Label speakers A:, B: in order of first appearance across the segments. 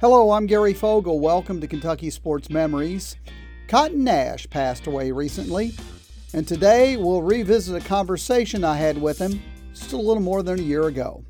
A: Hello, I'm Gary Fogle. Welcome to Kentucky Sports Memories. Cotton Nash passed away recently, and today we'll revisit a conversation I had with him just a little more than a year ago.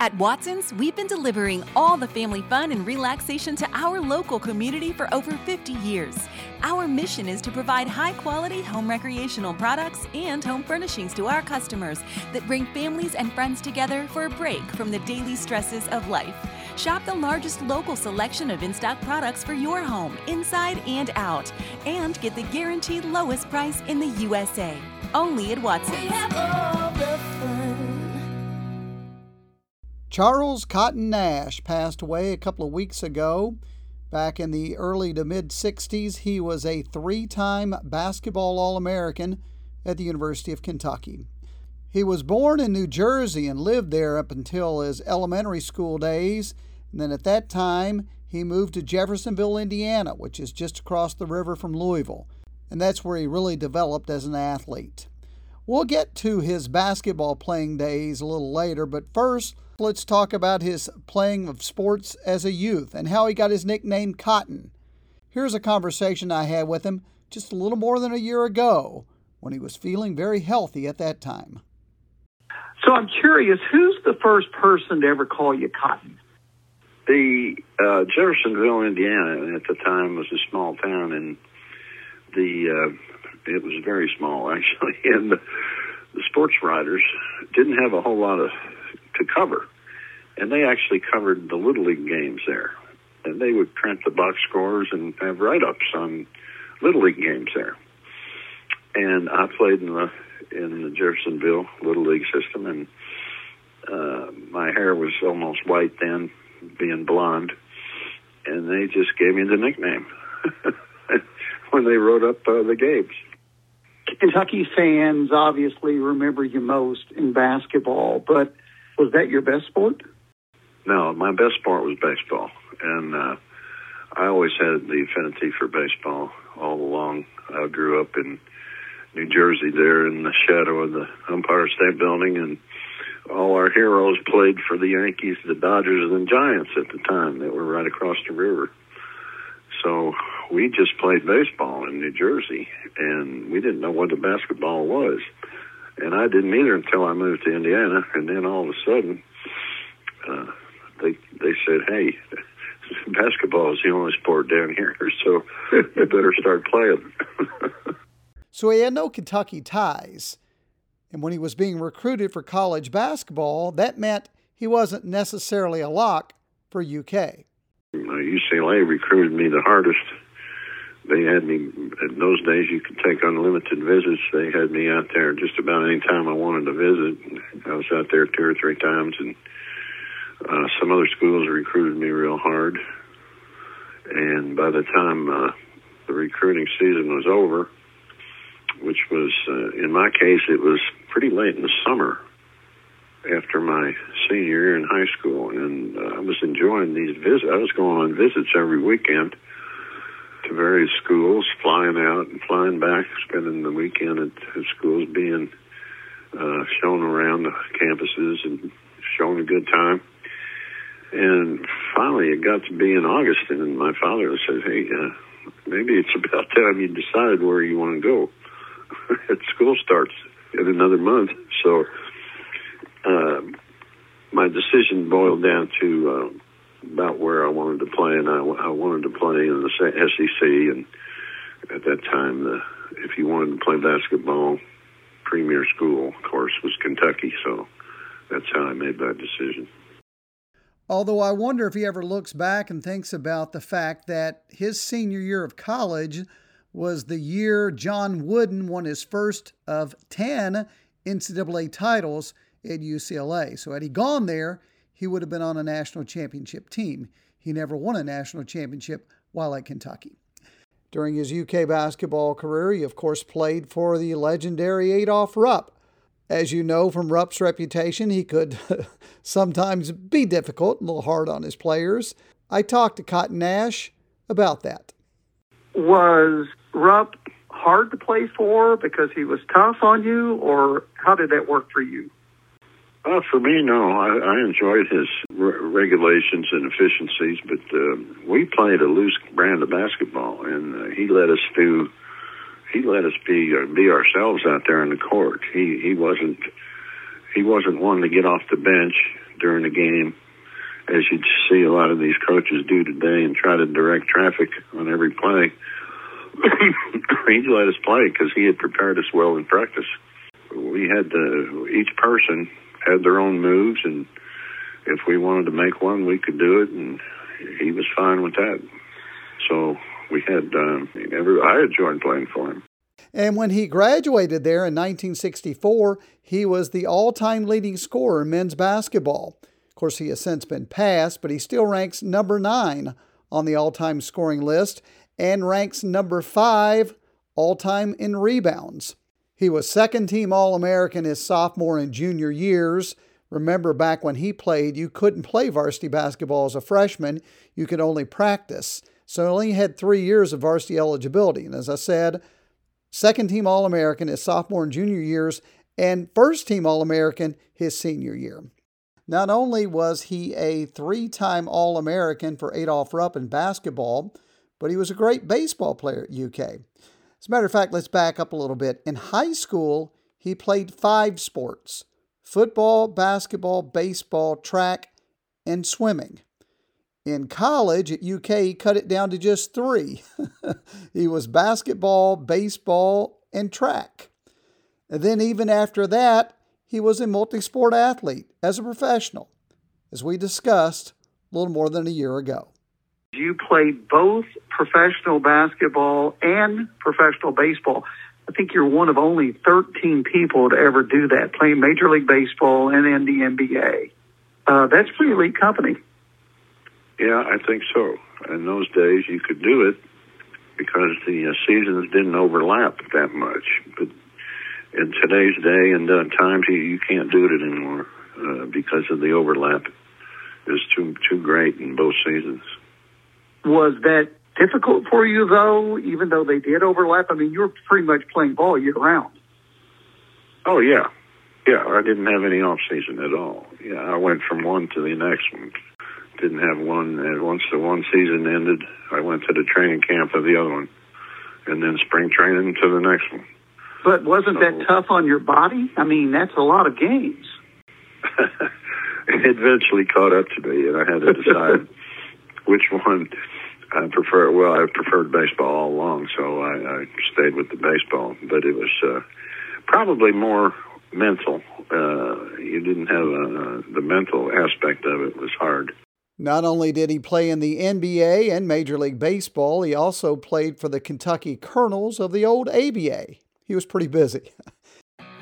B: At Watson's, we've been delivering all the family fun and relaxation to our local community for over 50 years. Our mission is to provide high quality home recreational products and home furnishings to our customers that bring families and friends together for a break from the daily stresses of life. Shop the largest local selection of in stock products for your home, inside and out, and get the guaranteed lowest price in the USA. Only at Watson's.
A: Charles Cotton Nash passed away a couple of weeks ago. Back in the early to mid 60s, he was a three time basketball All American at the University of Kentucky. He was born in New Jersey and lived there up until his elementary school days. And then at that time, he moved to Jeffersonville, Indiana, which is just across the river from Louisville. And that's where he really developed as an athlete. We'll get to his basketball playing days a little later, but first, let's talk about his playing of sports as a youth and how he got his nickname Cotton. Here's a conversation I had with him just a little more than a year ago when he was feeling very healthy at that time.
C: So I'm curious, who's the first person to ever call you Cotton?
D: The uh, Jeffersonville, Indiana, at the time was a small town, and the uh, it was very small actually, and the, the sports writers didn't have a whole lot of to cover, and they actually covered the little league games there, and they would print the box scores and have write-ups on little league games there. And I played in the in the Jeffersonville Little League system, and uh, my hair was almost white then, being blonde, and they just gave me the nickname when they wrote up uh, the games.
C: Kentucky fans obviously remember you most in basketball, but was that your best sport?
D: No, my best sport was baseball, and uh, I always had the affinity for baseball all along. I grew up in New Jersey there in the shadow of the Empire State Building, and all our heroes played for the Yankees, the Dodgers, and Giants at the time that were right across the river. So we just played baseball in New Jersey, and we didn't know what the basketball was. And I didn't either until I moved to Indiana, and then all of a sudden, uh, they they said, "Hey, basketball is the only sport down here, so you better start playing."
A: so he had no Kentucky ties. And when he was being recruited for college basketball, that meant he wasn't necessarily a lock for UK.
D: UCLA recruited me the hardest. They had me, in those days, you could take unlimited visits. They had me out there just about any time I wanted to visit. I was out there two or three times, and uh, some other schools recruited me real hard. And by the time uh, the recruiting season was over, which was, uh, in my case, it was pretty late in the summer after my senior year in high school, and uh, I was enjoying these visits. I was going on visits every weekend to various schools, flying out and flying back, spending the weekend at, at schools, being uh, shown around the campuses and showing a good time. And finally, it got to be in August, and my father said, "Hey, uh, maybe it's about time you decide where you want to go." school starts in another month, so uh, my decision boiled down to uh, about where I wanted to play, and I, I wanted to play in the SEC. And at that time, the, if you wanted to play basketball, premier school, of course, was Kentucky. So that's how I made that decision.
A: Although I wonder if he ever looks back and thinks about the fact that his senior year of college was the year John Wooden won his first of 10 NCAA titles at UCLA. So had he gone there, he would have been on a national championship team. He never won a national championship while at Kentucky. During his UK basketball career, he of course played for the legendary Adolph Rupp. As you know from Rupp's reputation, he could sometimes be difficult, a little hard on his players. I talked to Cotton Nash about that.
C: Was Rupp hard to play for because he was tough on you, or how did that work for you?
D: Uh, for me, no. I, I enjoyed his re- regulations and efficiencies, but uh, we played a loose brand of basketball, and uh, he let us do. He let us be uh, be ourselves out there in the court. He he wasn't he wasn't one to get off the bench during the game, as you'd see a lot of these coaches do today, and try to direct traffic on every play. he let us play because he had prepared us well in practice. We had to, each person had their own moves, and if we wanted to make one, we could do it, and he was fine with that. So we had um, every, I enjoyed playing for him.
A: And when he graduated there in 1964, he was the all time leading scorer in men's basketball. Of course, he has since been passed, but he still ranks number nine on the all time scoring list and ranks number five all time in rebounds. He was second team All American his sophomore and junior years. Remember, back when he played, you couldn't play varsity basketball as a freshman, you could only practice. So he only had three years of varsity eligibility. And as I said, second team All American his sophomore and junior years, and first team All American his senior year. Not only was he a three time All American for Adolph Rupp in basketball, but he was a great baseball player at UK. As a matter of fact, let's back up a little bit. In high school, he played five sports football, basketball, baseball, track, and swimming. In college at UK, he cut it down to just three. he was basketball, baseball, and track. And then, even after that, he was a multi sport athlete as a professional, as we discussed a little more than a year ago.
C: You play both professional basketball and professional baseball. I think you're one of only 13 people to ever do that, playing Major League Baseball and in the NBA. Uh, that's pretty elite company.
D: Yeah, I think so. In those days, you could do it because the uh, seasons didn't overlap that much. But in today's day and uh, times, you, you can't do it anymore uh, because of the overlap. is too too great in both seasons.
C: Was that difficult for you though, even though they did overlap? I mean, you were pretty much playing ball year round.
D: Oh yeah, yeah. I didn't have any off season at all. Yeah, I went from one to the next one. Didn't have one. And once the one season ended, I went to the training camp of the other one, and then spring training to the next one.
C: But wasn't so, that tough on your body? I mean, that's a lot of games.
D: it eventually caught up to me, and I had to decide which one I prefer. Well, I preferred baseball all along, so I, I stayed with the baseball. But it was uh, probably more mental. Uh, you didn't have uh, the mental aspect of it was hard.
A: Not only did he play in the NBA and Major League Baseball, he also played for the Kentucky Colonels of the old ABA. He was pretty busy.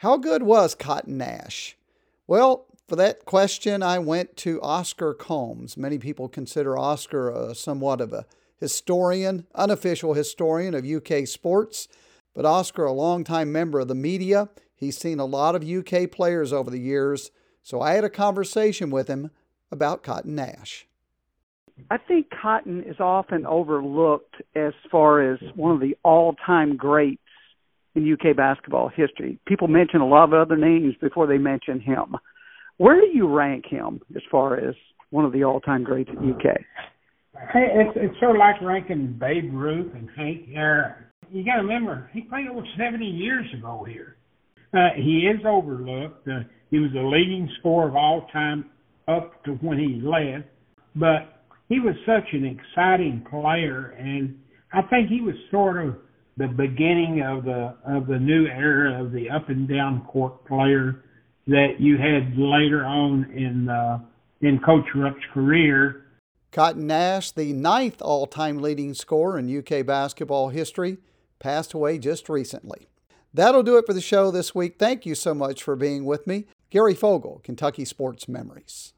A: How good was Cotton Nash? Well, for that question, I went to Oscar Combs. Many people consider Oscar a, somewhat of a historian, unofficial historian of UK sports, but Oscar, a longtime member of the media, he's seen a lot of UK players over the years, so I had a conversation with him about Cotton Nash.
E: I think Cotton is often overlooked as far as one of the all time greats in UK basketball history. People mention a lot of other names before they mention him. Where do you rank him as far as one of the all-time greats in UK?
F: Hey, it's it's sort of like ranking Babe Ruth and Hank Aaron. You got to remember, he played over 70 years ago here. Uh, he is overlooked. Uh, he was the leading scorer of all time up to when he left, but he was such an exciting player, and I think he was sort of the beginning of the of the new era of the up and down court player that you had later on in uh, in Coach Rupp's career.
A: Cotton Nash, the ninth all-time leading scorer in UK basketball history, passed away just recently. That'll do it for the show this week. Thank you so much for being with me. Gary Fogle, Kentucky Sports Memories.